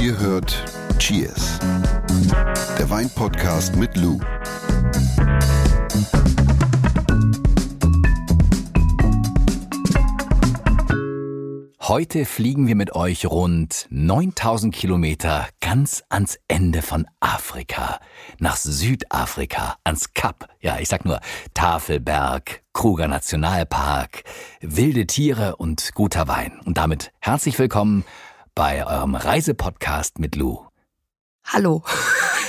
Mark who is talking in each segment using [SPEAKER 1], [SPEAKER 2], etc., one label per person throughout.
[SPEAKER 1] Ihr hört Cheers, der Weinpodcast mit Lou.
[SPEAKER 2] Heute fliegen wir mit euch rund 9000 Kilometer ganz ans Ende von Afrika, nach Südafrika, ans Kap. Ja, ich sag nur Tafelberg, Kruger Nationalpark, wilde Tiere und guter Wein. Und damit herzlich willkommen bei eurem Reisepodcast mit Lou.
[SPEAKER 3] Hallo.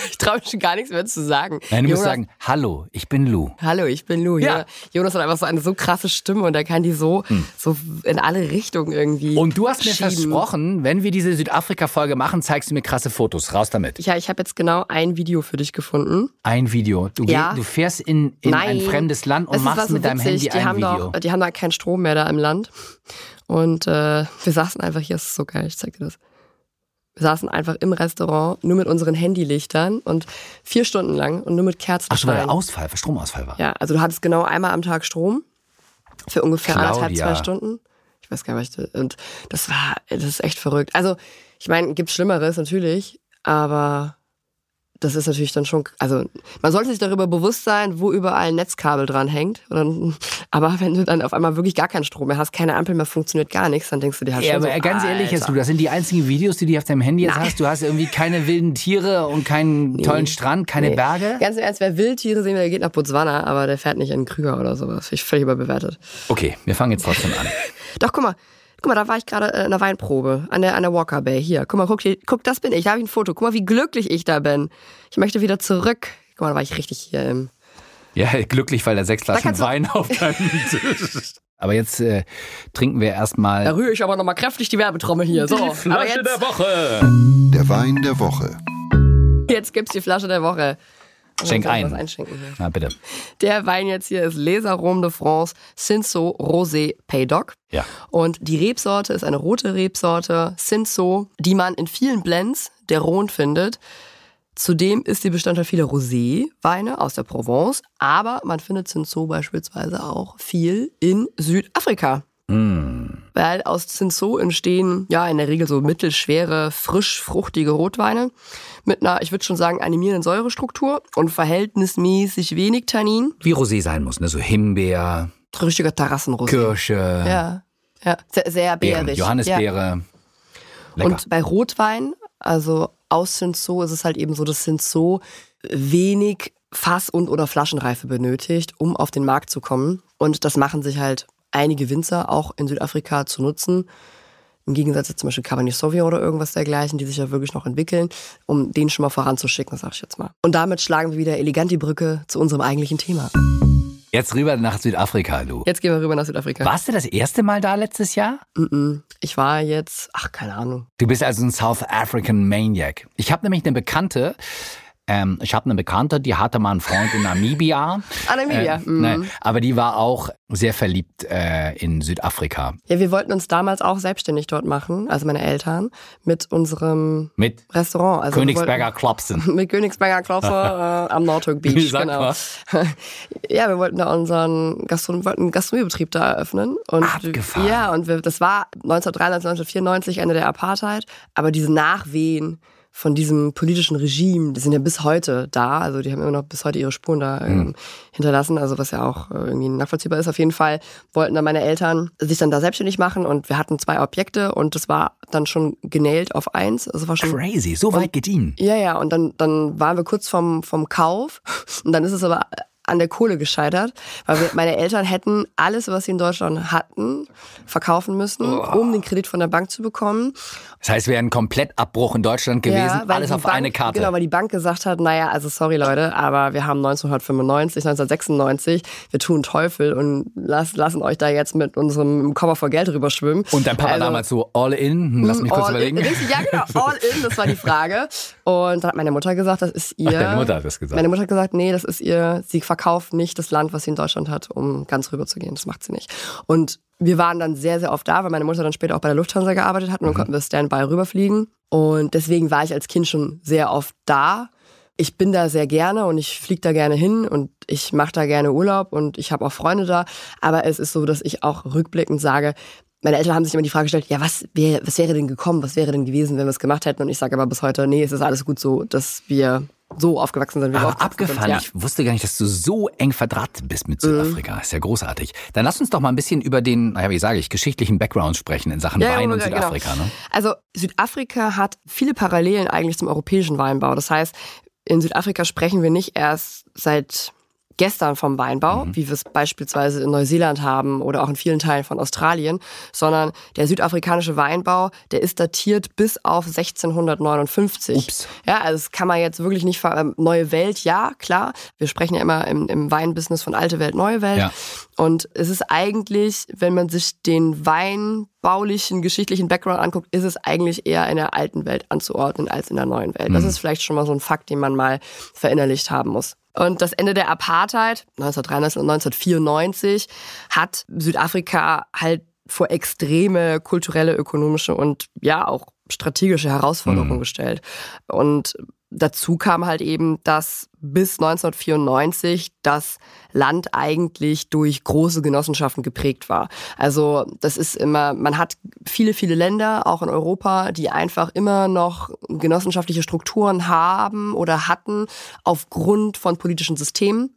[SPEAKER 3] Ich traue mich schon gar nichts mehr zu sagen.
[SPEAKER 2] Nein, du musst sagen, hallo, ich bin Lou.
[SPEAKER 3] Hallo, ich bin Lou.
[SPEAKER 2] Ja.
[SPEAKER 3] Jonas hat einfach so eine so krasse Stimme und er kann die so, so in alle Richtungen irgendwie.
[SPEAKER 2] Hm. Und du hast mir
[SPEAKER 3] schieben.
[SPEAKER 2] versprochen, wenn wir diese Südafrika-Folge machen, zeigst du mir krasse Fotos. Raus damit.
[SPEAKER 3] Ja, ich habe jetzt genau ein Video für dich gefunden.
[SPEAKER 2] Ein Video. Du,
[SPEAKER 3] Ja.
[SPEAKER 2] du fährst in, in ein fremdes Land und
[SPEAKER 3] Es
[SPEAKER 2] machst mit deinem
[SPEAKER 3] witzig.
[SPEAKER 2] Handy
[SPEAKER 3] die
[SPEAKER 2] ein
[SPEAKER 3] haben
[SPEAKER 2] Video.
[SPEAKER 3] Doch, die haben da keinen Strom mehr da im Land. Und äh, wir saßen einfach hier, das ist so geil, ich zeig dir das. Wir saßen einfach im Restaurant, nur mit unseren Handylichtern und vier Stunden lang und nur mit Kerzen.
[SPEAKER 2] Ach, schon weil der Ausfall, weil Stromausfall war.
[SPEAKER 3] Ja, also du hattest genau einmal am Tag Strom für ungefähr anderthalb,
[SPEAKER 2] Claudia.
[SPEAKER 3] zwei Stunden. Ich weiß gar nicht, was ich, und das war, das ist echt verrückt. Also, ich meine, gibt Schlimmeres natürlich, aber das ist natürlich dann schon, also man sollte sich darüber bewusst sein, wo überall ein Netzkabel dran hängt. Aber wenn du dann auf einmal wirklich gar keinen Strom mehr hast, keine Ampel mehr, funktioniert gar nichts, dann denkst du dir halt
[SPEAKER 2] Ja,
[SPEAKER 3] schon
[SPEAKER 2] aber
[SPEAKER 3] so,
[SPEAKER 2] ganz ehrlich, jetzt
[SPEAKER 3] Alter.
[SPEAKER 2] du, das sind die einzigen Videos, die du auf deinem Handy jetzt
[SPEAKER 3] Nein.
[SPEAKER 2] hast. Du hast irgendwie keine wilden Tiere und keinen tollen Strand, keine
[SPEAKER 3] Nee.
[SPEAKER 2] Berge.
[SPEAKER 3] Ganz im Ernst, wer Wildtiere sehen will, der geht nach Botswana, aber der fährt nicht in Krüger oder sowas. Ich völlig überbewertet.
[SPEAKER 2] Okay, wir fangen jetzt trotzdem an.
[SPEAKER 3] Doch, guck mal. Guck mal, da war ich gerade äh, in der Weinprobe an der, an der Walker Bay. Hier, guck mal, guck, hier- guck, das bin ich. Da habe ich ein Foto. Guck mal, wie glücklich ich da bin. Ich möchte wieder zurück. Guck mal, da war ich richtig hier im.
[SPEAKER 2] Ja, glücklich, weil da sechs Flaschen Wein auf deinem Tisch. Aber jetzt äh, trinken wir
[SPEAKER 3] Da
[SPEAKER 2] erstmal
[SPEAKER 3] rühre ich aber nochmal kräftig die Werbetrommel hier. So, aber jetzt,
[SPEAKER 2] Woche.
[SPEAKER 1] Der Wein der Woche.
[SPEAKER 3] jetzt gibt's die Flasche der Woche.
[SPEAKER 2] Schenk ein.
[SPEAKER 3] Einschenken hier?
[SPEAKER 2] Na bitte.
[SPEAKER 3] Der Wein jetzt hier ist Les Arômes de France Cinsault Rosé Paydoc.
[SPEAKER 2] Ja.
[SPEAKER 3] Und die Rebsorte ist eine rote Rebsorte, Cinsault, die man in vielen Blends der Rhone findet. Zudem ist sie Bestandteil vieler Rosé-Weine aus der Provence, aber man findet Cinsault beispielsweise auch viel in Südafrika. Weil aus Cinsault entstehen ja in der Regel so mittelschwere, frisch fruchtige Rotweine mit einer, ich würde schon sagen, animierenden Säurestruktur und verhältnismäßig wenig Tannin.
[SPEAKER 2] Wie Rosé sein muss, ne? So Himbeer,
[SPEAKER 3] Richtiger Terrassenrosé.
[SPEAKER 2] Kirsche,
[SPEAKER 3] Ja, ja, sehr, sehr beerig. Ja.
[SPEAKER 2] Johannisbeere. Lecker.
[SPEAKER 3] Und bei Rotwein, also aus Cinsault, ist es halt eben so, dass Cinsault wenig Fass- und oder Flaschenreife benötigt, um auf den Markt zu kommen. Und das machen sich halt einige Winzer auch in Südafrika zu nutzen. Im Gegensatz zu zum Beispiel Cabernet Sauvignon oder irgendwas dergleichen, die sich ja wirklich noch entwickeln, um den schon mal voranzuschicken, sag ich jetzt mal. Und damit schlagen wir wieder elegant die Brücke zu unserem eigentlichen Thema.
[SPEAKER 2] Jetzt rüber nach Südafrika, du.
[SPEAKER 3] Jetzt gehen wir rüber nach Südafrika.
[SPEAKER 2] Warst du das erste Mal da letztes Jahr?
[SPEAKER 3] Mm-mm. Ich war jetzt, ach, keine Ahnung.
[SPEAKER 2] Du bist also ein South African Maniac. Ich habe nämlich eine Bekannte, ähm, ich habe eine Bekannte, die hatte mal einen Freund in Namibia.
[SPEAKER 3] Ah, Namibia.
[SPEAKER 2] Äh,
[SPEAKER 3] mhm.
[SPEAKER 2] nein, aber die war auch sehr verliebt äh, in Südafrika.
[SPEAKER 3] Ja, wir wollten uns damals auch selbstständig dort machen, also meine Eltern, mit unserem
[SPEAKER 2] Mit
[SPEAKER 3] Restaurant. Also
[SPEAKER 2] Königsberger Klopsen.
[SPEAKER 3] Mit Königsberger Klopfer äh, am Nordhook Beach,
[SPEAKER 2] Sag
[SPEAKER 3] genau.
[SPEAKER 2] mal.
[SPEAKER 3] ja, wir wollten da unseren Gastron wollten Gastronomiebetrieb da eröffnen. Und
[SPEAKER 2] Abgefahren.
[SPEAKER 3] Ja, und wir, das war 1993, 1994, Ende der Apartheid. Aber diese Nachwehen von diesem politischen Regime, die sind ja bis heute da. Also die haben immer noch bis heute ihre Spuren da ähm, hinterlassen. Also was ja auch äh, irgendwie nachvollziehbar ist. Auf jeden Fall wollten dann meine Eltern sich dann da selbstständig machen und wir hatten zwei Objekte und das war dann schon genäht auf eins. Also war schon
[SPEAKER 2] Crazy, so weit gediehen.
[SPEAKER 3] ja, ja, und dann, dann waren wir kurz vom, vom Kauf und dann ist es aber an der Kohle gescheitert, weil wir, meine Eltern hätten alles, was sie in Deutschland hatten, verkaufen müssen, um den Kredit von der Bank zu bekommen.
[SPEAKER 2] Das heißt, wäre ein Komplettabbruch in Deutschland gewesen,
[SPEAKER 3] weil
[SPEAKER 2] alles auf
[SPEAKER 3] Bank,
[SPEAKER 2] eine Karte.
[SPEAKER 3] Genau, weil die Bank gesagt hat, naja, also sorry Leute, aber wir haben 1995, 1996, wir tun Teufel und las, lassen euch da jetzt mit unserem Koffer voll Geld rüber schwimmen.
[SPEAKER 2] Und dein Papa
[SPEAKER 3] Also-
[SPEAKER 2] damals so all in, Hm, lass mich kurz überlegen.
[SPEAKER 3] In, ja, genau, all in, das war die Frage. Und dann hat meine Mutter gesagt, das ist ihr.
[SPEAKER 2] Ach, deine Mutter hat das gesagt.
[SPEAKER 3] Meine Mutter hat gesagt, nee, das ist ihr, sie verkauft nicht das Land, was sie in Deutschland hat, um ganz rüber zu gehen. Das macht sie nicht. Und wir waren dann sehr, sehr oft da, weil meine Mutter dann später auch bei der Lufthansa gearbeitet hat und dann konnten wir Standby rüberfliegen. Und deswegen war ich als Kind schon sehr oft da. Ich bin da sehr gerne und ich fliege da gerne hin und ich mache da gerne Urlaub und ich habe auch Freunde da. Aber es ist so, dass ich auch rückblickend sage, meine Eltern haben sich immer die Frage gestellt, ja, was, wär, was wäre denn gekommen, was wäre denn gewesen, wenn wir es gemacht hätten? Und ich sage aber bis heute, nee, es ist alles gut so, dass wir so aufgewachsen sind. Wie
[SPEAKER 2] Aber
[SPEAKER 3] wir
[SPEAKER 2] abgefahren,
[SPEAKER 3] sind. Ja.
[SPEAKER 2] ich wusste gar nicht, dass du so eng verdrahtet bist mit Südafrika. Ist ja großartig. Dann lass uns doch mal ein bisschen über den, naja, wie sage ich, geschichtlichen Background sprechen in Sachen
[SPEAKER 3] Ja,
[SPEAKER 2] Wein
[SPEAKER 3] ja,
[SPEAKER 2] und
[SPEAKER 3] genau.
[SPEAKER 2] Südafrika. Ne?
[SPEAKER 3] Also Südafrika hat viele Parallelen eigentlich zum europäischen Weinbau. Das heißt, in Südafrika sprechen wir nicht erst seit gestern vom Weinbau, wie wir es beispielsweise in Neuseeland haben oder auch in vielen Teilen von Australien, sondern der südafrikanische Weinbau, der ist datiert bis auf 1659.
[SPEAKER 2] Ups.
[SPEAKER 3] Ja, also das kann man jetzt wirklich nicht ver ähm, neue Welt, ja, klar. Wir sprechen ja immer im, im Weinbusiness von alte Welt, neue Welt.
[SPEAKER 2] Ja.
[SPEAKER 3] Und es ist eigentlich, wenn man sich den weinbaulichen, geschichtlichen Background anguckt, ist es eigentlich eher in der alten Welt anzuordnen als in der neuen Welt. Das ist vielleicht schon mal so ein Fakt, den man mal verinnerlicht haben muss. Und das Ende der Apartheid, 1993 und 1994, hat Südafrika halt vor extreme kulturelle, ökonomische und ja auch strategische Herausforderungen gestellt. Und dazu kam halt eben, dass bis 1994 das Land eigentlich durch große Genossenschaften geprägt war. Also das ist immer, man hat viele, viele Länder, auch in Europa, die einfach immer noch genossenschaftliche Strukturen haben oder hatten aufgrund von politischen Systemen.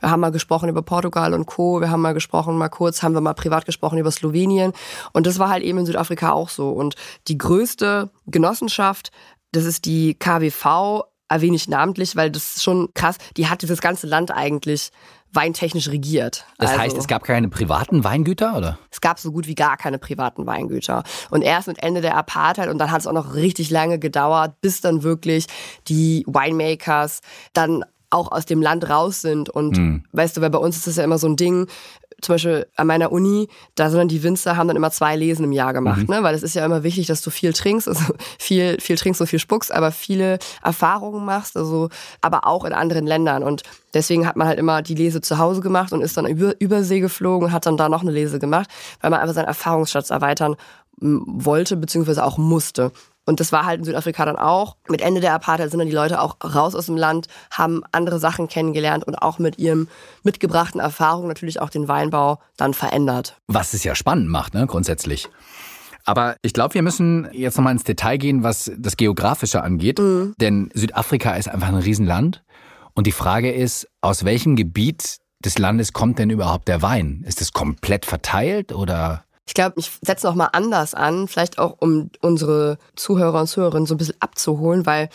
[SPEAKER 3] Wir haben mal gesprochen über Portugal und Co. Wir haben mal gesprochen, mal kurz, haben wir mal privat gesprochen über Slowenien. Und das war halt eben in Südafrika auch so. Und die größte Genossenschaft, das ist die KWV, erwähne ich namentlich, weil das ist schon krass. Die hat dieses ganze Land eigentlich weintechnisch regiert.
[SPEAKER 2] Das
[SPEAKER 3] Also-
[SPEAKER 2] heißt, es gab keine privaten Weingüter, oder?
[SPEAKER 3] es gab so gut wie gar keine privaten Weingüter. Und erst mit Ende der Apartheid und dann hat es auch noch richtig lange gedauert, bis dann wirklich die Winemakers dann auch aus dem Land raus sind. Und weißt du, weil bei uns ist das ja immer so ein Ding, zum Beispiel an meiner Uni, da sind dann die Winzer, haben dann immer zwei Lesen im Jahr gemacht, ne? Weil es ist ja immer wichtig, dass du viel trinkst, also viel, viel trinkst und viel spuckst, aber viele Erfahrungen machst, also aber auch in anderen Ländern. Und deswegen hat man halt immer die Lese zu Hause gemacht und ist dann über Übersee geflogen und hat dann da noch eine Lese gemacht, weil man einfach seinen Erfahrungsschatz erweitern wollte, beziehungsweise auch musste. Und das war halt in Südafrika dann auch. Mit Ende der Apartheid sind dann die Leute auch raus aus dem Land, haben andere Sachen kennengelernt und auch mit ihrem mitgebrachten Erfahrungen natürlich auch den Weinbau dann verändert.
[SPEAKER 2] Was es ja spannend macht, ne, grundsätzlich. Aber ich glaube, wir müssen jetzt nochmal ins Detail gehen, was das Geografische angeht. Denn Südafrika ist einfach ein Riesenland. Und die Frage ist, aus welchem Gebiet des Landes kommt denn überhaupt der Wein? Ist es komplett verteilt oder?
[SPEAKER 3] Ich glaube, ich setze noch mal anders an, vielleicht auch um unsere Zuhörer und Zuhörerinnen so ein bisschen abzuholen, weil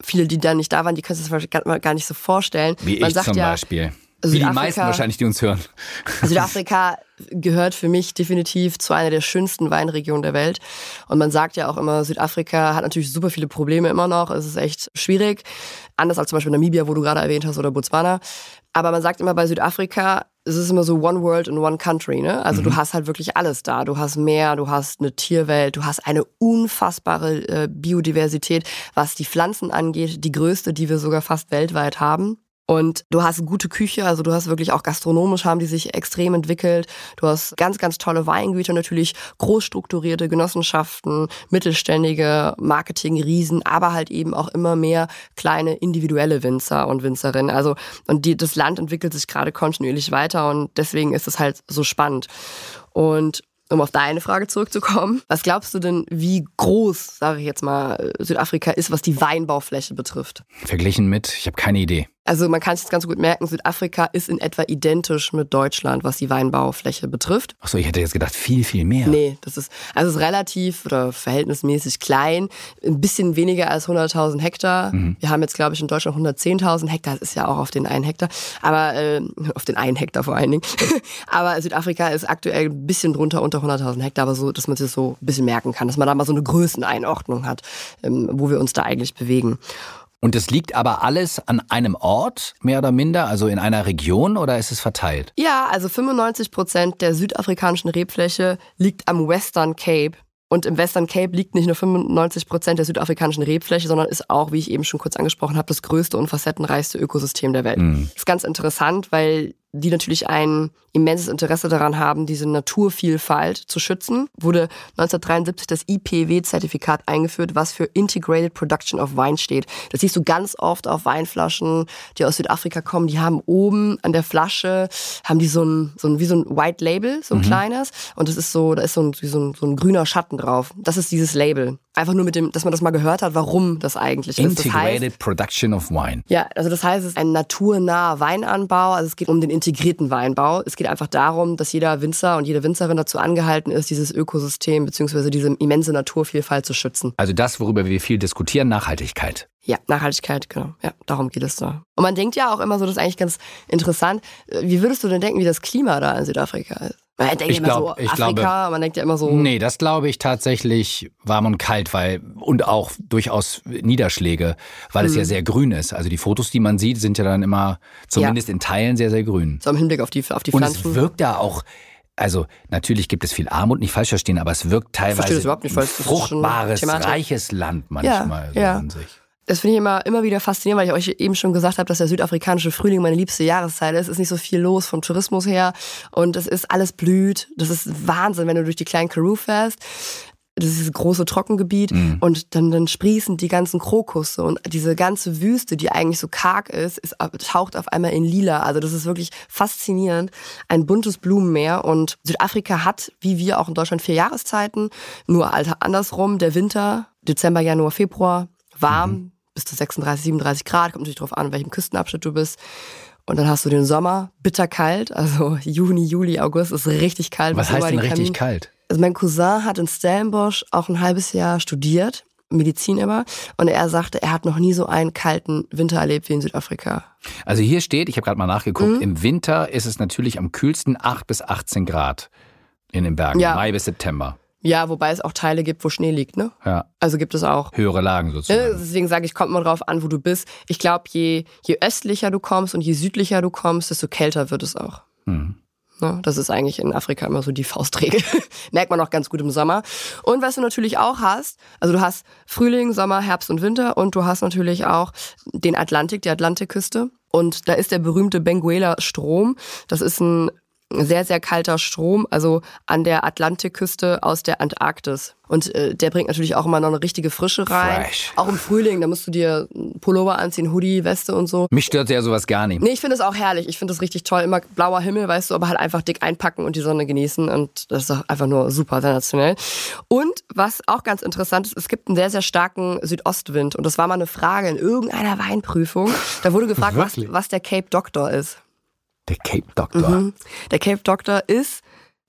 [SPEAKER 3] viele, die da nicht da waren, die können sich das gar nicht so vorstellen.
[SPEAKER 2] Wie
[SPEAKER 3] Man
[SPEAKER 2] ich
[SPEAKER 3] sagt
[SPEAKER 2] zum
[SPEAKER 3] ja,
[SPEAKER 2] Beispiel. Wie die meisten wahrscheinlich, die uns hören.
[SPEAKER 3] Südafrika gehört für mich definitiv zu einer der schönsten Weinregionen der Welt. Und man sagt ja auch immer, Südafrika hat natürlich super viele Probleme immer noch. Es ist echt schwierig. Anders als zum Beispiel Namibia, wo du gerade erwähnt hast, oder Botswana. Aber man sagt immer bei Südafrika, es ist immer so One World and One Country. Ne? Also du hast halt wirklich alles da. Du hast Meer, du hast eine Tierwelt, du hast eine unfassbare äh, Biodiversität, was die Pflanzen angeht. Die größte, die wir sogar fast weltweit haben. Und du hast gute Küche, also du hast wirklich auch gastronomisch haben die sich extrem entwickelt. Du hast ganz, ganz tolle Weingüter, natürlich großstrukturierte Genossenschaften, mittelständige Marketing-Riesen, aber halt eben auch immer mehr kleine individuelle Winzer und Winzerinnen. Also, und die, das Land entwickelt sich gerade kontinuierlich weiter und deswegen ist es halt so spannend. Und um auf deine Frage zurückzukommen, was glaubst du denn, wie groß, sage ich jetzt mal, Südafrika ist, was die Weinbaufläche betrifft?
[SPEAKER 2] Verglichen mit, ich habe keine Idee.
[SPEAKER 3] Also man kann es jetzt ganz gut merken, Südafrika ist in etwa identisch mit Deutschland, was die Weinbaufläche betrifft.
[SPEAKER 2] Achso, ich hätte jetzt gedacht, viel, viel mehr.
[SPEAKER 3] Nee, das ist, also es ist relativ oder verhältnismäßig klein, ein bisschen weniger als 100.000 Hektar. Wir haben jetzt, glaube ich, in Deutschland 110.000 Hektar, das ist ja auch auf den einen Hektar, aber äh, auf den einen Hektar vor allen Dingen. aber Südafrika ist aktuell ein bisschen drunter, unter 100.000 Hektar, aber so, dass man sich das so ein bisschen merken kann, dass man da mal so eine Größeneinordnung hat, ähm, wo wir uns da eigentlich bewegen.
[SPEAKER 2] Und es liegt aber alles an einem Ort, mehr oder minder, also in einer Region oder ist es verteilt?
[SPEAKER 3] Ja, also 95 Prozent der südafrikanischen Rebfläche liegt am Western Cape. Und im Western Cape liegt nicht nur 95 Prozent der südafrikanischen Rebfläche, sondern ist auch, wie ich eben schon kurz angesprochen habe, das größte und facettenreichste Ökosystem der Welt. Das ist ganz interessant, weil die natürlich ein immenses Interesse daran haben, diese Naturvielfalt zu schützen, wurde 1973 das IPW-Zertifikat eingeführt, was für Integrated Production of Wine steht. Das siehst du ganz oft auf Weinflaschen, die aus Südafrika kommen. Die haben oben an der Flasche, haben die so ein, so ein wie so ein White Label, so ein mhm. kleines. Und das ist so, da ist so ein, wie so ein, so ein grüner Schatten drauf. Das ist dieses Label. Einfach nur mit dem, dass man das mal gehört hat, warum das eigentlich
[SPEAKER 2] Integrated ist.
[SPEAKER 3] Integrated
[SPEAKER 2] das heißt, Production of Wine.
[SPEAKER 3] Ja, also das heißt, es ist ein naturnaher Weinanbau. Also es geht um den integrierten Weinbau. Es geht einfach darum, dass jeder Winzer und jede Winzerin dazu angehalten ist, dieses Ökosystem bzw. diese immense Naturvielfalt zu schützen.
[SPEAKER 2] Also das, worüber wir viel diskutieren, Nachhaltigkeit.
[SPEAKER 3] Ja, Nachhaltigkeit, genau. Ja, darum geht es da. Und man denkt ja auch immer so, das ist eigentlich ganz interessant. Wie würdest du denn denken, wie das Klima da in Südafrika ist? Man denkt ich immer glaub, so, Afrika, glaube, man denkt ja immer so.
[SPEAKER 2] Nee, das glaube ich tatsächlich warm und kalt, weil, und auch durchaus Niederschläge, weil hm. es ja mhm. sehr grün ist. Also die Fotos, die man sieht, sind ja dann immer zumindest ja. in Teilen sehr, sehr grün.
[SPEAKER 3] So im Hinblick auf die, auf die
[SPEAKER 2] Pflanzen. Und es wirkt da auch, also natürlich gibt es viel Armut, nicht falsch verstehen, aber es wirkt teilweise
[SPEAKER 3] nicht,
[SPEAKER 2] fruchtbares, reiches Land manchmal
[SPEAKER 3] ja, so ja.
[SPEAKER 2] an sich.
[SPEAKER 3] Das finde ich immer, immer wieder faszinierend, weil ich euch eben schon gesagt habe, dass der südafrikanische Frühling meine liebste Jahreszeit ist. Es ist nicht so viel los vom Tourismus her und es ist alles blüht. Das ist Wahnsinn, wenn du durch die kleinen Karoo fährst. Das ist dieses große Trockengebiet mhm. und dann, dann sprießen die ganzen Krokusse und diese ganze Wüste, die eigentlich so karg ist, ist, taucht auf einmal in lila. Also das ist wirklich faszinierend. Ein buntes Blumenmeer und Südafrika hat, wie wir auch in Deutschland, vier Jahreszeiten. Nur alter andersrum, der Winter, Dezember, Januar, Februar, warm, mhm. bis zu 36, 37 Grad, kommt natürlich darauf an, in welchem Küstenabschnitt du bist. Und dann hast du den Sommer, bitterkalt, also Juni, Juli, August ist richtig kalt.
[SPEAKER 2] Was heißt denn richtig kalt?
[SPEAKER 3] Also mein Cousin hat in Stellenbosch auch ein halbes Jahr studiert, Medizin immer, und er sagte, er hat noch nie so einen kalten Winter erlebt wie in Südafrika.
[SPEAKER 2] Also hier steht, ich habe gerade mal nachgeguckt, mhm. im Winter ist es natürlich am kühlsten 8 bis 18 Grad in den Bergen, ja. Mai bis September.
[SPEAKER 3] Ja, wobei es auch Teile gibt, wo Schnee liegt, ne?
[SPEAKER 2] Ja.
[SPEAKER 3] Also gibt es auch.
[SPEAKER 2] Höhere Lagen sozusagen.
[SPEAKER 3] Deswegen sage ich, kommt mal drauf an, wo du bist. Ich glaube, je, je östlicher du kommst und je südlicher du kommst, desto kälter wird es auch. Mhm. Ne? Das ist eigentlich in Afrika immer so die Faustregel. Merkt man auch ganz gut im Sommer. Und was du natürlich auch hast, also du hast Frühling, Sommer, Herbst und Winter und du hast natürlich auch den Atlantik, die Atlantikküste. Und da ist der berühmte Benguela-Strom. Das ist ein sehr, sehr kalter Strom, also an der Atlantikküste aus der Antarktis. Und äh, der bringt natürlich auch immer noch eine richtige Frische rein.
[SPEAKER 2] Fresh.
[SPEAKER 3] Auch im Frühling, da musst du dir Pullover anziehen, Hoodie, Weste und so.
[SPEAKER 2] Mich stört ja sowas gar nicht.
[SPEAKER 3] Nee, ich finde es auch herrlich. Ich finde es richtig toll. Immer blauer Himmel, weißt du, aber halt einfach dick einpacken und die Sonne genießen. Und das ist auch einfach nur super sensationell. Und was auch ganz interessant ist, es gibt einen sehr, sehr starken Südostwind. Und das war mal eine Frage in irgendeiner Weinprüfung. Da wurde gefragt, was, was der Cape Doctor ist.
[SPEAKER 2] Der Cape Doctor. Mhm.
[SPEAKER 3] Der Cape Doctor ist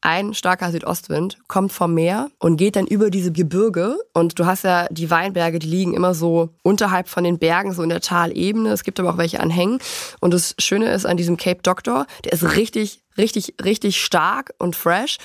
[SPEAKER 3] ein starker Südostwind, kommt vom Meer und geht dann über diese Gebirge. Und du hast ja die Weinberge, die liegen immer so unterhalb von den Bergen, so in der Talebene. Es gibt aber auch welche an Hängen. Und das Schöne ist an diesem Cape Doctor, der ist richtig, richtig, richtig stark und fresh.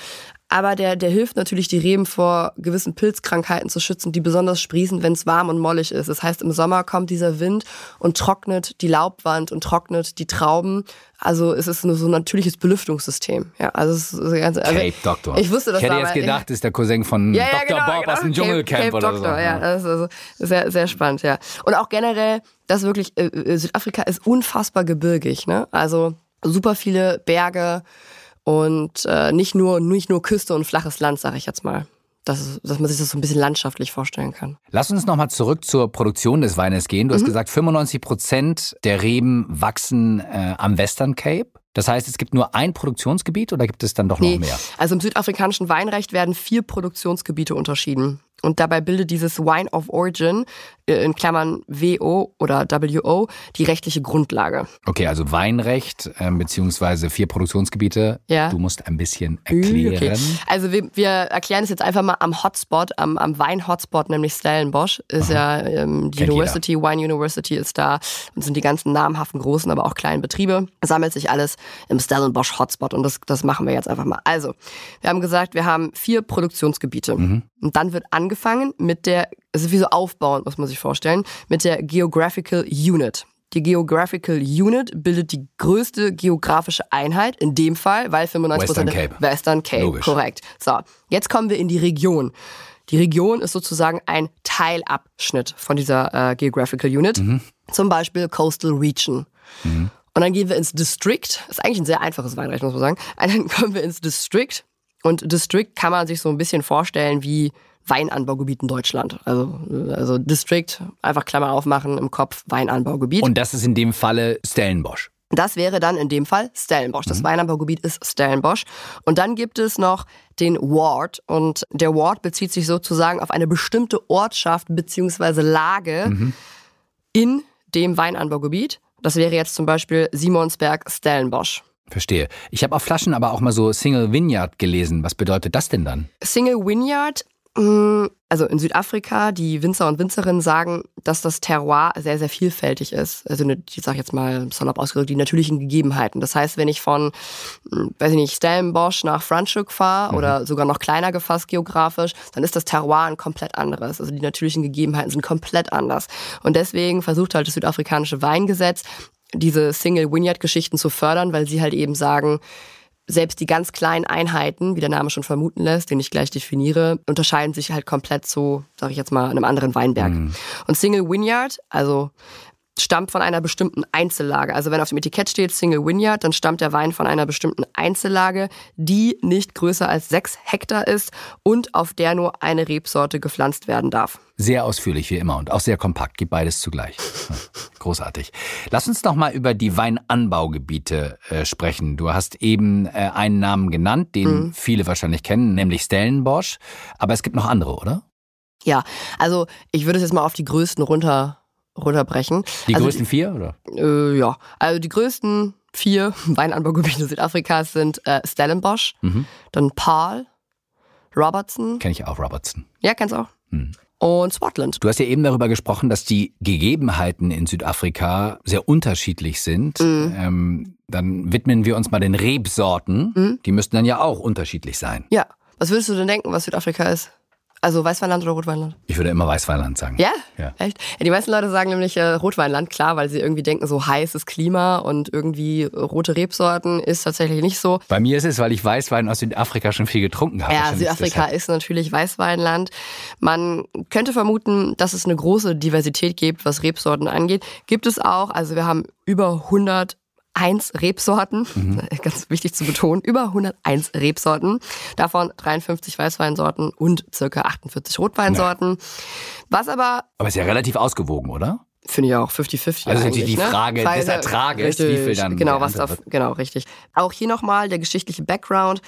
[SPEAKER 3] Aber der, der hilft natürlich, die Reben vor gewissen Pilzkrankheiten zu schützen, die besonders sprießen, wenn es warm und mollig ist. Das heißt, im Sommer kommt dieser Wind und trocknet die Laubwand und trocknet die Trauben. Also es ist nur so ein natürliches Belüftungssystem. Ja, also es ist ganz, also
[SPEAKER 2] Cape Doctor.
[SPEAKER 3] Ich wusste das
[SPEAKER 2] Ich hätte jetzt gedacht, das ist der Cousin von
[SPEAKER 3] ja,
[SPEAKER 2] ja,
[SPEAKER 3] Dr.
[SPEAKER 2] Genau, Bob
[SPEAKER 3] genau.
[SPEAKER 2] aus dem Dschungelcamp
[SPEAKER 3] Cape, Cape
[SPEAKER 2] oder
[SPEAKER 3] Doctor,
[SPEAKER 2] so.
[SPEAKER 3] Ja, das ist also sehr, sehr spannend, ja. Und auch generell, das wirklich, äh, äh, Südafrika ist unfassbar gebirgig, ne? Also super viele Berge, und äh, nicht, nur, nicht nur Küste und flaches Land, sage ich jetzt mal. Dass, dass man sich das so ein bisschen landschaftlich vorstellen kann.
[SPEAKER 2] Lass uns nochmal zurück zur Produktion des Weines gehen. Du mhm. hast gesagt, 95 Prozent der Reben wachsen äh, am Western Cape. Das heißt, es gibt nur ein Produktionsgebiet oder gibt es dann doch nee. noch mehr?
[SPEAKER 3] Also im südafrikanischen Weinrecht werden vier Produktionsgebiete unterschieden. Und dabei bildet dieses Wine of Origin in Klammern WO oder WO die rechtliche Grundlage.
[SPEAKER 2] Okay, also Weinrecht äh, beziehungsweise vier Produktionsgebiete.
[SPEAKER 3] Ja.
[SPEAKER 2] Du musst ein bisschen erklären. Okay.
[SPEAKER 3] Also wir, wir erklären es jetzt einfach mal am Hotspot, am, am Wein-Hotspot, nämlich Stellenbosch. Ist Aha. ja ähm, die Kennt University, jeder. Wine University ist da und sind die ganzen namhaften großen, aber auch kleinen Betriebe. Sammelt sich alles im Stellenbosch Hotspot und das, das machen wir jetzt einfach mal. Also, wir haben gesagt, wir haben vier Produktionsgebiete. Mhm. Und dann wird angefangen mit der, es ist wie so aufbauend, muss man sich vorstellen, mit der Geographical Unit. Die Geographical Unit bildet die größte geografische Einheit, in dem Fall, weil 95%
[SPEAKER 2] Western Cape.
[SPEAKER 3] Western Cape,
[SPEAKER 2] Logisch.
[SPEAKER 3] korrekt. So, jetzt kommen wir in die Region. Die Region ist sozusagen ein Teilabschnitt von dieser äh, Geographical Unit. Mhm. Zum Beispiel Coastal Region. Mhm. Und dann gehen wir ins District. Das ist eigentlich ein sehr einfaches Weinrecht, muss man sagen. Und dann kommen wir ins District. Und District kann man sich so ein bisschen vorstellen wie Weinanbaugebiet in Deutschland. Also, also District, einfach Klammer aufmachen im Kopf, Weinanbaugebiet.
[SPEAKER 2] Und das ist in dem Falle Stellenbosch.
[SPEAKER 3] Das wäre dann in dem Fall Stellenbosch. Das mhm. Weinanbaugebiet ist Stellenbosch. Und dann gibt es noch den Ward. Und der Ward bezieht sich sozusagen auf eine bestimmte Ortschaft bzw. Lage mhm. in dem Weinanbaugebiet. Das wäre jetzt zum Beispiel Simonsberg-Stellenbosch.
[SPEAKER 2] Verstehe. Ich habe auf Flaschen aber auch mal so Single Vineyard gelesen. Was bedeutet das denn dann?
[SPEAKER 3] Single Vineyard also in Südafrika, die Winzer und Winzerinnen sagen, dass das Terroir sehr, sehr vielfältig ist. Also ich sage jetzt mal salopp ausgedrückt, die natürlichen Gegebenheiten. Das heißt, wenn ich von, mm, weiß ich nicht, Stellenbosch nach Franschhoek fahre mhm. oder sogar noch kleiner gefasst geografisch, dann ist das Terroir ein komplett anderes. Also die natürlichen Gegebenheiten sind komplett anders. Und deswegen versucht halt das südafrikanische Weingesetz, diese Single-Vineyard-Geschichten zu fördern, weil sie halt eben sagen, selbst die ganz kleinen Einheiten, wie der Name schon vermuten lässt, den ich gleich definiere, unterscheiden sich halt komplett zu, sag ich jetzt mal, einem anderen Weinberg. Mhm. Und Single Vineyard, also stammt von einer bestimmten Einzellage. Also wenn auf dem Etikett steht Single Vineyard, dann stammt der Wein von einer bestimmten Einzellage, die nicht größer als sechs Hektar ist und auf der nur eine Rebsorte gepflanzt werden darf.
[SPEAKER 2] Sehr ausführlich wie immer und auch sehr kompakt. Gib beides zugleich. Großartig. Lass uns noch mal über die Weinanbaugebiete äh, sprechen. Du hast eben äh, einen Namen genannt, den mhm. viele wahrscheinlich kennen, nämlich Stellenbosch. Aber es gibt noch andere, oder?
[SPEAKER 3] Ja, also ich würde es jetzt mal auf die größten runter runterbrechen.
[SPEAKER 2] Die
[SPEAKER 3] also
[SPEAKER 2] größten vier, oder?
[SPEAKER 3] Äh, ja, also die größten vier Weinanbaugebiete Südafrikas sind äh, Stellenbosch, mhm. dann Paul, Robertson.
[SPEAKER 2] Kenn ich auch, Robertson.
[SPEAKER 3] Ja, kennst du auch. Mhm. Und Swartland.
[SPEAKER 2] Du hast ja eben darüber gesprochen, dass die Gegebenheiten in Südafrika sehr unterschiedlich sind. Mhm. Ähm, dann widmen wir uns mal den Rebsorten. Mhm. Die müssten dann ja auch unterschiedlich sein.
[SPEAKER 3] Ja. Was würdest du denn denken, was Südafrika ist? Also Weißweinland oder Rotweinland?
[SPEAKER 2] Ich würde immer Weißweinland sagen.
[SPEAKER 3] Ja? Ja. Echt? Ja, die meisten Leute sagen nämlich äh, Rotweinland, klar, weil sie irgendwie denken, so heißes Klima und irgendwie rote Rebsorten ist tatsächlich nicht so.
[SPEAKER 2] Bei mir ist es, weil ich Weißwein aus Südafrika schon viel getrunken habe.
[SPEAKER 3] Ja, Südafrika ist natürlich Weißweinland. Man könnte vermuten, dass es eine große Diversität gibt, was Rebsorten angeht. Gibt es auch. Also wir haben über 100 101 Rebsorten, mhm. ganz wichtig zu betonen, über 101 Rebsorten, davon 53 Weißweinsorten und circa 48 Rotweinsorten. Ja. Was aber...
[SPEAKER 2] Aber ist ja relativ ausgewogen, oder?
[SPEAKER 3] Finde ich auch 50-50.
[SPEAKER 2] Also natürlich die ne? Frage ne? des Ertrages, richtig, wie viel dann.
[SPEAKER 3] Genau, was da, genau, richtig. Auch hier nochmal der geschichtliche Background.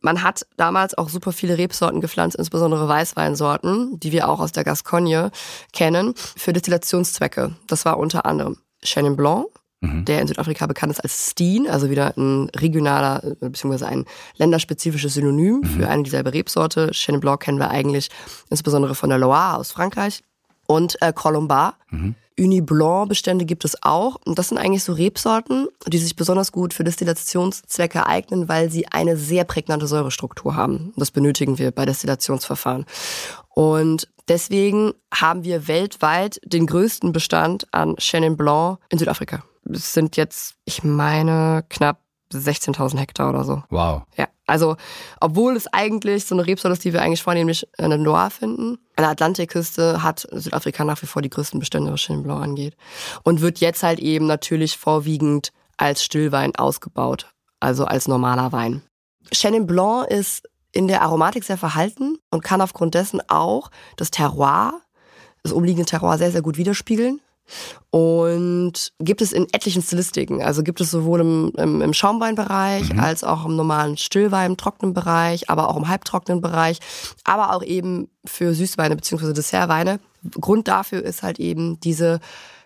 [SPEAKER 3] Man hat damals auch super viele Rebsorten gepflanzt, insbesondere Weißweinsorten, die wir auch aus der Gascogne kennen, für Destillationszwecke. Das war unter anderem Chenin Blanc, Mhm. der in Südafrika bekannt ist als Steen, also wieder ein regionaler äh, bzw. ein länderspezifisches Synonym mhm. für eine dieselbe Rebsorte. Chenin Blanc kennen wir eigentlich insbesondere von der Loire aus Frankreich und äh, Colombar. Mhm. Uni Blanc Bestände gibt es auch. Und das sind eigentlich so Rebsorten, die sich besonders gut für Destillationszwecke eignen, weil sie eine sehr prägnante Säurestruktur haben. Und das benötigen wir bei Destillationsverfahren. Und deswegen haben wir weltweit den größten Bestand an Chenin Blanc in Südafrika es sind jetzt, ich meine, knapp 16.000 Hektar oder so.
[SPEAKER 2] Wow.
[SPEAKER 3] Ja, also obwohl es eigentlich so eine Rebsorte ist, die wir eigentlich vornehmlich in der Loire finden, an der Atlantikküste hat Südafrika nach wie vor die größten Bestände, was Chenin Blanc angeht. Und wird jetzt halt eben natürlich vorwiegend als Stillwein ausgebaut, also als normaler Wein. Chenin Blanc ist in der Aromatik sehr verhalten und kann aufgrund dessen auch das Terroir, das umliegende Terroir sehr, sehr gut widerspiegeln. Und gibt es in etlichen Stilistiken. Also gibt es sowohl im, im, im Schaumweinbereich mhm. als auch im normalen Stillwein, im trockenen Bereich, aber auch im halbtrockenen Bereich, aber auch eben für Süßweine bzw. Dessertweine. Grund dafür ist halt eben diese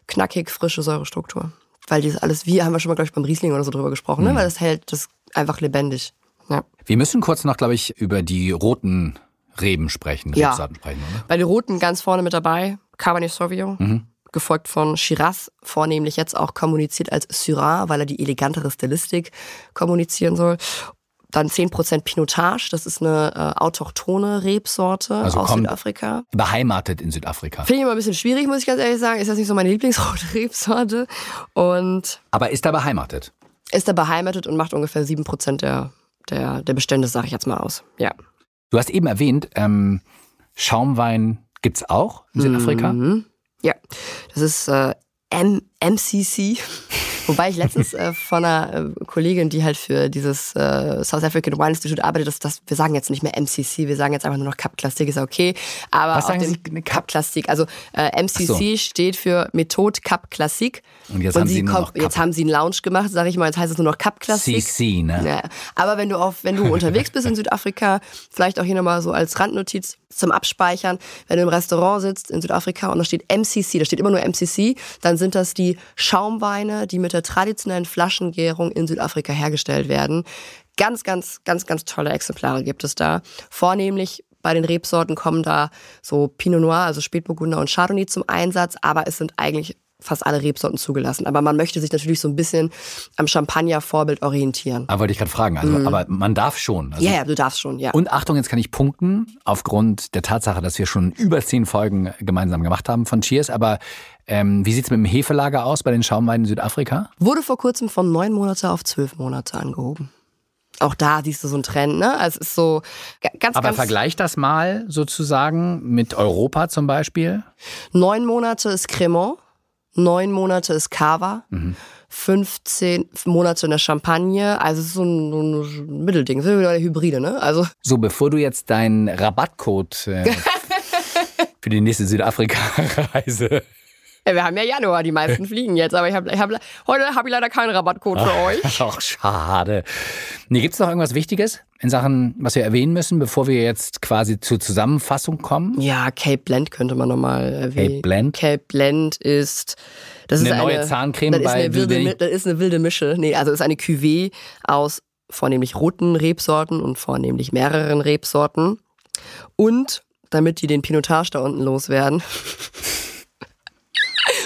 [SPEAKER 3] knackig frische Säurestruktur. Weil dieses alles, wie haben wir schon mal, glaube ich, beim Riesling oder so drüber gesprochen, ne? mhm. ne? weil das hält das einfach lebendig. Ja.
[SPEAKER 2] Wir müssen kurz noch, glaube ich, über die roten Reben sprechen,
[SPEAKER 3] ja. sprechen, oder? Bei den roten ganz vorne mit dabei, Cabernet Sauvignon. Mhm gefolgt von Shiraz, vornehmlich jetzt auch kommuniziert als Syrah, weil er die elegantere Stilistik kommunizieren soll. Dann 10% Pinotage, das ist eine äh, autochtone Rebsorte also aus Südafrika.
[SPEAKER 2] Beheimatet in Südafrika.
[SPEAKER 3] Finde ich immer ein bisschen schwierig, muss ich ganz ehrlich sagen. Ist das nicht so meine Lieblingsrote Rebsorte. Und
[SPEAKER 2] Aber ist er beheimatet?
[SPEAKER 3] Ist er beheimatet und macht ungefähr 7% der, der, der Bestände, sage ich jetzt mal aus. Ja.
[SPEAKER 2] Du hast eben erwähnt, ähm, Schaumwein gibt's auch in Südafrika. Mhm.
[SPEAKER 3] Ja, das ist äh, MCC. Wobei ich letztens äh, von einer äh, Kollegin, die halt für dieses äh, South African Wine Institute arbeitet, dass das, wir sagen jetzt nicht mehr MCC, wir sagen jetzt einfach nur noch Cup Classic, ist okay. Aber
[SPEAKER 2] Was sagen Sie? Eine
[SPEAKER 3] Cup Classic. Also äh, MCC steht für Methode Cup Classic.
[SPEAKER 2] Und jetzt haben Sie
[SPEAKER 3] kommt- jetzt haben sie einen Lounge gemacht, sage ich mal, jetzt heißt es nur noch Cup Classic.
[SPEAKER 2] CC, ne?
[SPEAKER 3] Ja. Aber wenn du auf, wenn du unterwegs bist in Südafrika, vielleicht auch hier nochmal so als Randnotiz zum Abspeichern, wenn du im Restaurant sitzt in Südafrika und da steht MCC, da steht immer nur MCC, dann sind das die Schaumweine, die mit der traditionellen Flaschengärung in Südafrika hergestellt werden. Ganz, ganz, ganz, ganz tolle Exemplare gibt es da. Vornehmlich bei den Rebsorten kommen da so Pinot Noir, also Spätburgunder und Chardonnay zum Einsatz, aber es sind eigentlich fast alle Rebsorten zugelassen. Aber man möchte sich natürlich so ein bisschen am Champagner-Vorbild orientieren.
[SPEAKER 2] Aber wollte ich gerade fragen. Also, aber man darf schon. Also,
[SPEAKER 3] Mhm. Ja, ja, du darfst schon, ja.
[SPEAKER 2] Und Achtung, jetzt kann ich punkten, aufgrund der Tatsache, dass wir schon über zehn Folgen gemeinsam gemacht haben von Cheers. Aber ähm, wie sieht's mit dem Hefelager aus bei den Schaumweinen in Südafrika?
[SPEAKER 3] Wurde vor kurzem von neun Monate auf zwölf Monate angehoben. Auch da siehst du so einen Trend, ne? Also es ist so ga- ganz,
[SPEAKER 2] Aber
[SPEAKER 3] ganz.
[SPEAKER 2] vergleich das mal sozusagen mit Europa zum Beispiel.
[SPEAKER 3] Neun Monate ist Cremant, neun Monate ist Cava,
[SPEAKER 2] Mhm.
[SPEAKER 3] 15 Monate in der Champagne. Also es ist so ein, so ein Mittelding, so wieder Hybride, ne? Also
[SPEAKER 2] So, bevor du jetzt deinen Rabattcode äh, für die nächste Südafrika-Reise
[SPEAKER 3] ja, wir haben ja Januar, die meisten fliegen jetzt, aber ich habe ich hab, heute habe ich leider keinen Rabattcode für euch.
[SPEAKER 2] Ach, schade. Nee, gibt's noch irgendwas Wichtiges in Sachen, was wir erwähnen müssen, bevor wir jetzt quasi zur Zusammenfassung kommen?
[SPEAKER 3] Ja, Cape Blend könnte man nochmal erwähnen.
[SPEAKER 2] Cape Blend?
[SPEAKER 3] Cape Blend ist das
[SPEAKER 2] Eine
[SPEAKER 3] ist
[SPEAKER 2] neue
[SPEAKER 3] eine,
[SPEAKER 2] Zahncreme
[SPEAKER 3] das ist
[SPEAKER 2] bei
[SPEAKER 3] eine wilde, Das ist eine wilde Mische. Nee, also ist eine Cuvée aus vornehmlich roten Rebsorten und vornehmlich mehreren Rebsorten. Und damit die den Pinotage da unten loswerden.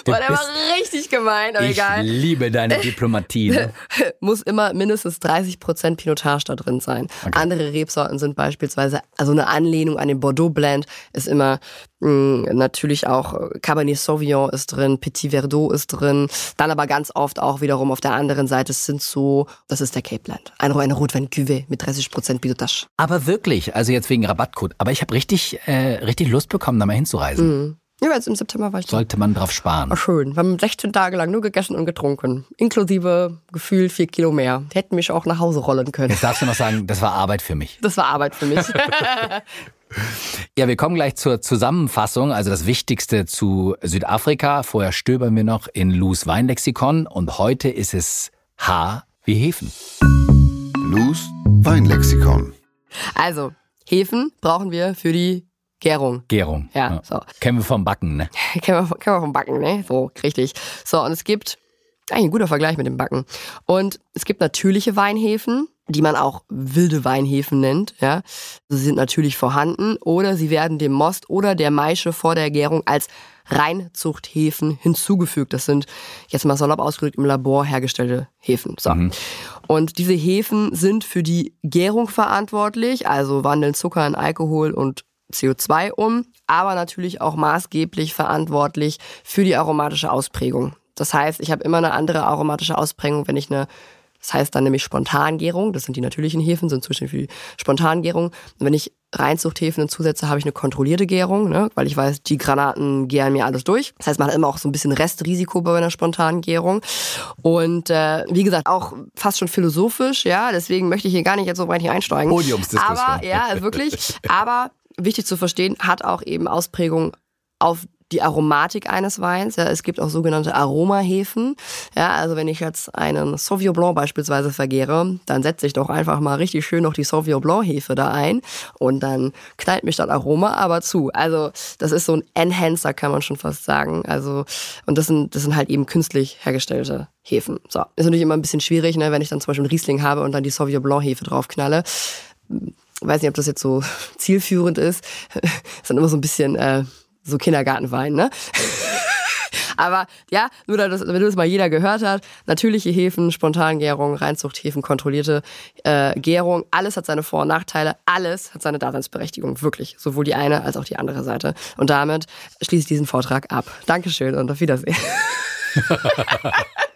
[SPEAKER 3] Boah, der war richtig gemein, aber
[SPEAKER 2] Ich
[SPEAKER 3] egal.
[SPEAKER 2] liebe deine Diplomatie. Ne?
[SPEAKER 3] Muss immer mindestens 30% Pinotage da drin sein. Andere Rebsorten sind beispielsweise, also eine Anlehnung an den Bordeaux Blend ist immer mh, natürlich auch äh, Cabernet Sauvignon ist drin, Petit Verdot ist drin, dann aber ganz oft auch wiederum auf der anderen Seite sind so, das ist der Cape Blend. Eine, eine Rotwein Cuvée mit 30% Pinotage.
[SPEAKER 2] Aber wirklich, also jetzt wegen Rabattcode. Aber ich habe richtig, äh, richtig Lust bekommen, da mal hinzureisen.
[SPEAKER 3] Ja, jetzt im September war ich da.
[SPEAKER 2] Sollte man drauf sparen.
[SPEAKER 3] War schön. Wir haben 16 Tage lang nur gegessen und getrunken. Inklusive gefühlt vier Kilo mehr. Hätten mich auch nach Hause rollen können.
[SPEAKER 2] Jetzt darfst du noch sagen, das war Arbeit für mich.
[SPEAKER 3] Das war Arbeit für mich.
[SPEAKER 2] Ja, wir kommen gleich zur Zusammenfassung, also das Wichtigste zu Südafrika. Vorher stöbern wir noch in Lus Weinlexikon und heute ist es H wie Hefen.
[SPEAKER 1] Lus Weinlexikon.
[SPEAKER 3] Also, Hefen brauchen wir für die Gärung.
[SPEAKER 2] Gärung.
[SPEAKER 3] Ja, so.
[SPEAKER 2] Kennen wir vom Backen, ne?
[SPEAKER 3] kennen, wir, kennen wir vom Backen, ne? So, richtig. So, und es gibt, eigentlich ein guter Vergleich mit dem Backen. Und es gibt natürliche Weinhefen, die man auch wilde Weinhefen nennt, ja. Sie sind natürlich vorhanden oder sie werden dem Most oder der Maische vor der Gärung als Reinzuchthefen hinzugefügt. Das sind jetzt mal salopp ausgedrückt im Labor hergestellte Hefen. So. Und diese Hefen sind für die Gärung verantwortlich, also wandeln Zucker in Alkohol und CO2 um, aber natürlich auch maßgeblich verantwortlich für die aromatische Ausprägung. Das heißt, ich habe immer eine andere aromatische Ausprägung, wenn ich eine, das heißt dann nämlich Spontangärung, das sind die natürlichen Hefen, sind zuständig für die Spontangärung. Und wenn ich Reinzuchthefen hinzusetze, habe ich eine kontrollierte Gärung, ne? weil ich weiß, die Granaten gären mir alles durch. Das heißt, man hat immer auch so ein bisschen Restrisiko bei einer spontanen Gärung. Und äh, wie gesagt, auch fast schon philosophisch, ja, deswegen möchte ich hier gar nicht jetzt so weit hier einsteigen.
[SPEAKER 2] Podiumsdiskussion.
[SPEAKER 3] Aber, ja, wirklich. Aber wichtig zu verstehen, hat auch eben Ausprägung auf die Aromatik eines Weins. Ja, es gibt auch sogenannte Aromahefen. Ja, also wenn ich jetzt einen Sauvignon Blanc beispielsweise vergehre, dann setze ich doch einfach mal richtig schön noch die Sauvignon Blanc Hefe da ein und dann knallt mich das Aroma aber zu. Also das ist so ein Enhancer, kann man schon fast sagen. Also und das sind das sind halt eben künstlich hergestellte Hefen. So ist natürlich immer ein bisschen schwierig, ne, wenn ich dann zum Beispiel einen Riesling habe und dann die Sauvignon Blanc Hefe draufknalle weiß nicht, ob das jetzt so zielführend ist. ist dann immer so ein bisschen äh, so Kindergartenwein, ne? Aber ja, nur wenn das mal jeder gehört hat, natürliche Hefen, Spontangärung, Reinzuchthefen, kontrollierte äh, Gärung, alles hat seine Vor- und Nachteile, alles hat seine Daseinsberechtigung, wirklich. Sowohl die eine als auch die andere Seite. Und damit schließe ich diesen Vortrag ab. Dankeschön und auf Wiedersehen.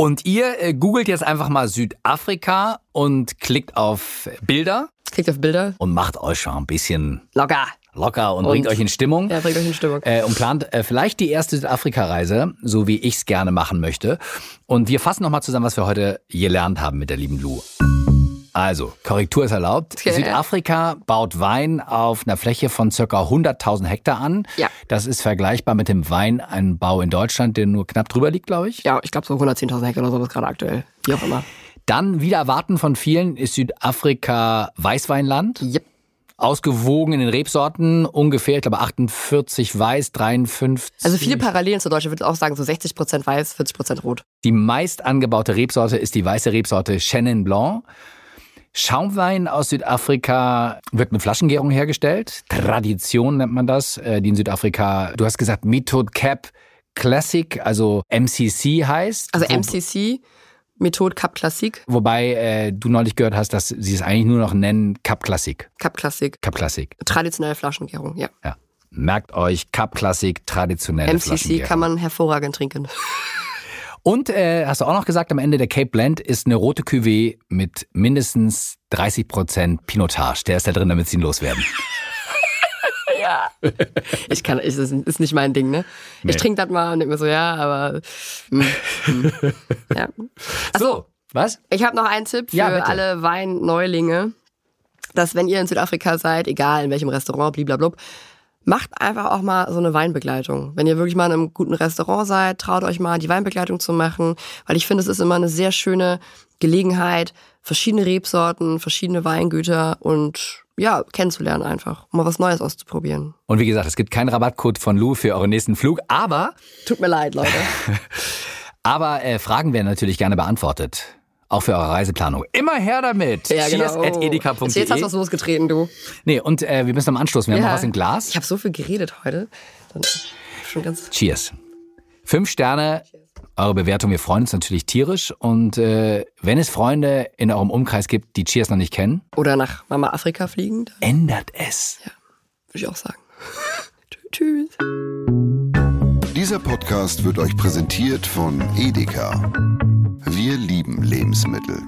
[SPEAKER 2] Und ihr äh, googelt jetzt einfach mal Südafrika und klickt auf Bilder
[SPEAKER 3] Klickt auf Bilder.
[SPEAKER 2] und macht euch schon ein bisschen
[SPEAKER 3] Locker.
[SPEAKER 2] locker und, bringt euch in Stimmung.
[SPEAKER 3] Ja, bringt euch in Stimmung.
[SPEAKER 2] Äh, und plant äh, vielleicht die erste Südafrika-Reise, so wie ich es gerne machen möchte. Und wir fassen nochmal zusammen, was wir heute gelernt haben mit der lieben Lou. Also, Korrektur ist erlaubt.
[SPEAKER 3] Okay.
[SPEAKER 2] Südafrika baut Wein auf einer Fläche von circa 100.000 Hektar an.
[SPEAKER 3] Ja.
[SPEAKER 2] Das ist vergleichbar mit dem Weinanbau in Deutschland, der nur knapp drüber liegt, glaube ich.
[SPEAKER 3] Ja, ich glaube so 110.000 Hektar oder sowas gerade aktuell. Wie auch immer.
[SPEAKER 2] Dann, wieder erwarten von vielen, ist Südafrika Weißweinland.
[SPEAKER 3] Yep.
[SPEAKER 2] Ausgewogen in den Rebsorten, ungefähr, ich glaube 48 weiß, 53.
[SPEAKER 3] Also viele Parallelen zu Deutschland. Ich würde auch sagen, so 60% weiß, 40% rot.
[SPEAKER 2] Die meist angebaute Rebsorte ist die weiße Rebsorte Chenin Blanc. Schaumwein aus Südafrika wird mit Flaschengärung hergestellt. Tradition nennt man das, äh, die in Südafrika, du hast gesagt Method Cap Classic, also MCC heißt.
[SPEAKER 3] Also MCC, Methode Cup Classic,
[SPEAKER 2] Wobei äh, du neulich gehört hast, dass sie es eigentlich nur noch nennen Cup Classic.
[SPEAKER 3] Cup Classic.
[SPEAKER 2] Cup Classic.
[SPEAKER 3] Traditionelle Flaschengärung, ja.
[SPEAKER 2] Ja. Merkt euch, Cup Classic, traditionelle
[SPEAKER 3] MCC
[SPEAKER 2] Flaschengärung.
[SPEAKER 3] kann man hervorragend trinken.
[SPEAKER 2] Und äh, hast du auch noch gesagt, am Ende der Cape Blend ist eine rote Cuvée mit mindestens 30% Pinotage. Der ist da drin, damit sie ihn loswerden.
[SPEAKER 3] Ja. Ich kann, ich, das ist nicht mein Ding, ne?
[SPEAKER 2] Nee.
[SPEAKER 3] Ich trinke das mal und denke mir so, ja, aber. Hm, hm. Ja.
[SPEAKER 2] So, was?
[SPEAKER 3] Ich habe noch einen Tipp für
[SPEAKER 2] Ja,
[SPEAKER 3] alle Weinneulinge, dass wenn ihr in Südafrika seid, egal in welchem Restaurant, blablabla, macht einfach auch mal so eine Weinbegleitung. Wenn ihr wirklich mal in einem guten Restaurant seid, traut euch mal die Weinbegleitung zu machen, weil ich finde, es ist immer eine sehr schöne Gelegenheit, verschiedene Rebsorten, verschiedene Weingüter und ja, kennenzulernen einfach, um mal was Neues auszuprobieren.
[SPEAKER 2] Und wie gesagt, es gibt keinen Rabattcode von Lou für euren nächsten Flug, aber,
[SPEAKER 3] Tut mir leid, Leute.
[SPEAKER 2] aber äh, Fragen werden natürlich gerne beantwortet. Auch für eure Reiseplanung. Immer her damit.
[SPEAKER 3] Ja, genau.
[SPEAKER 2] Cheers at edeka.de.
[SPEAKER 3] Jetzt hast du was losgetreten, du.
[SPEAKER 2] Nee, und äh, wir müssen am Anschluss. Wir haben noch was im Glas.
[SPEAKER 3] Ich habe so viel geredet heute. Dann schon ganz
[SPEAKER 2] Cheers. Fünf Sterne, eure Bewertung. Wir freuen uns natürlich tierisch. Und äh, wenn es Freunde in eurem Umkreis gibt, die Cheers noch nicht kennen,
[SPEAKER 3] Oder nach Mama Afrika fliegen,
[SPEAKER 2] ändert es.
[SPEAKER 3] würde ich auch sagen. Tschü- Tschüss.
[SPEAKER 1] Dieser Podcast wird euch präsentiert von Edeka. Wir lieben Lebensmittel.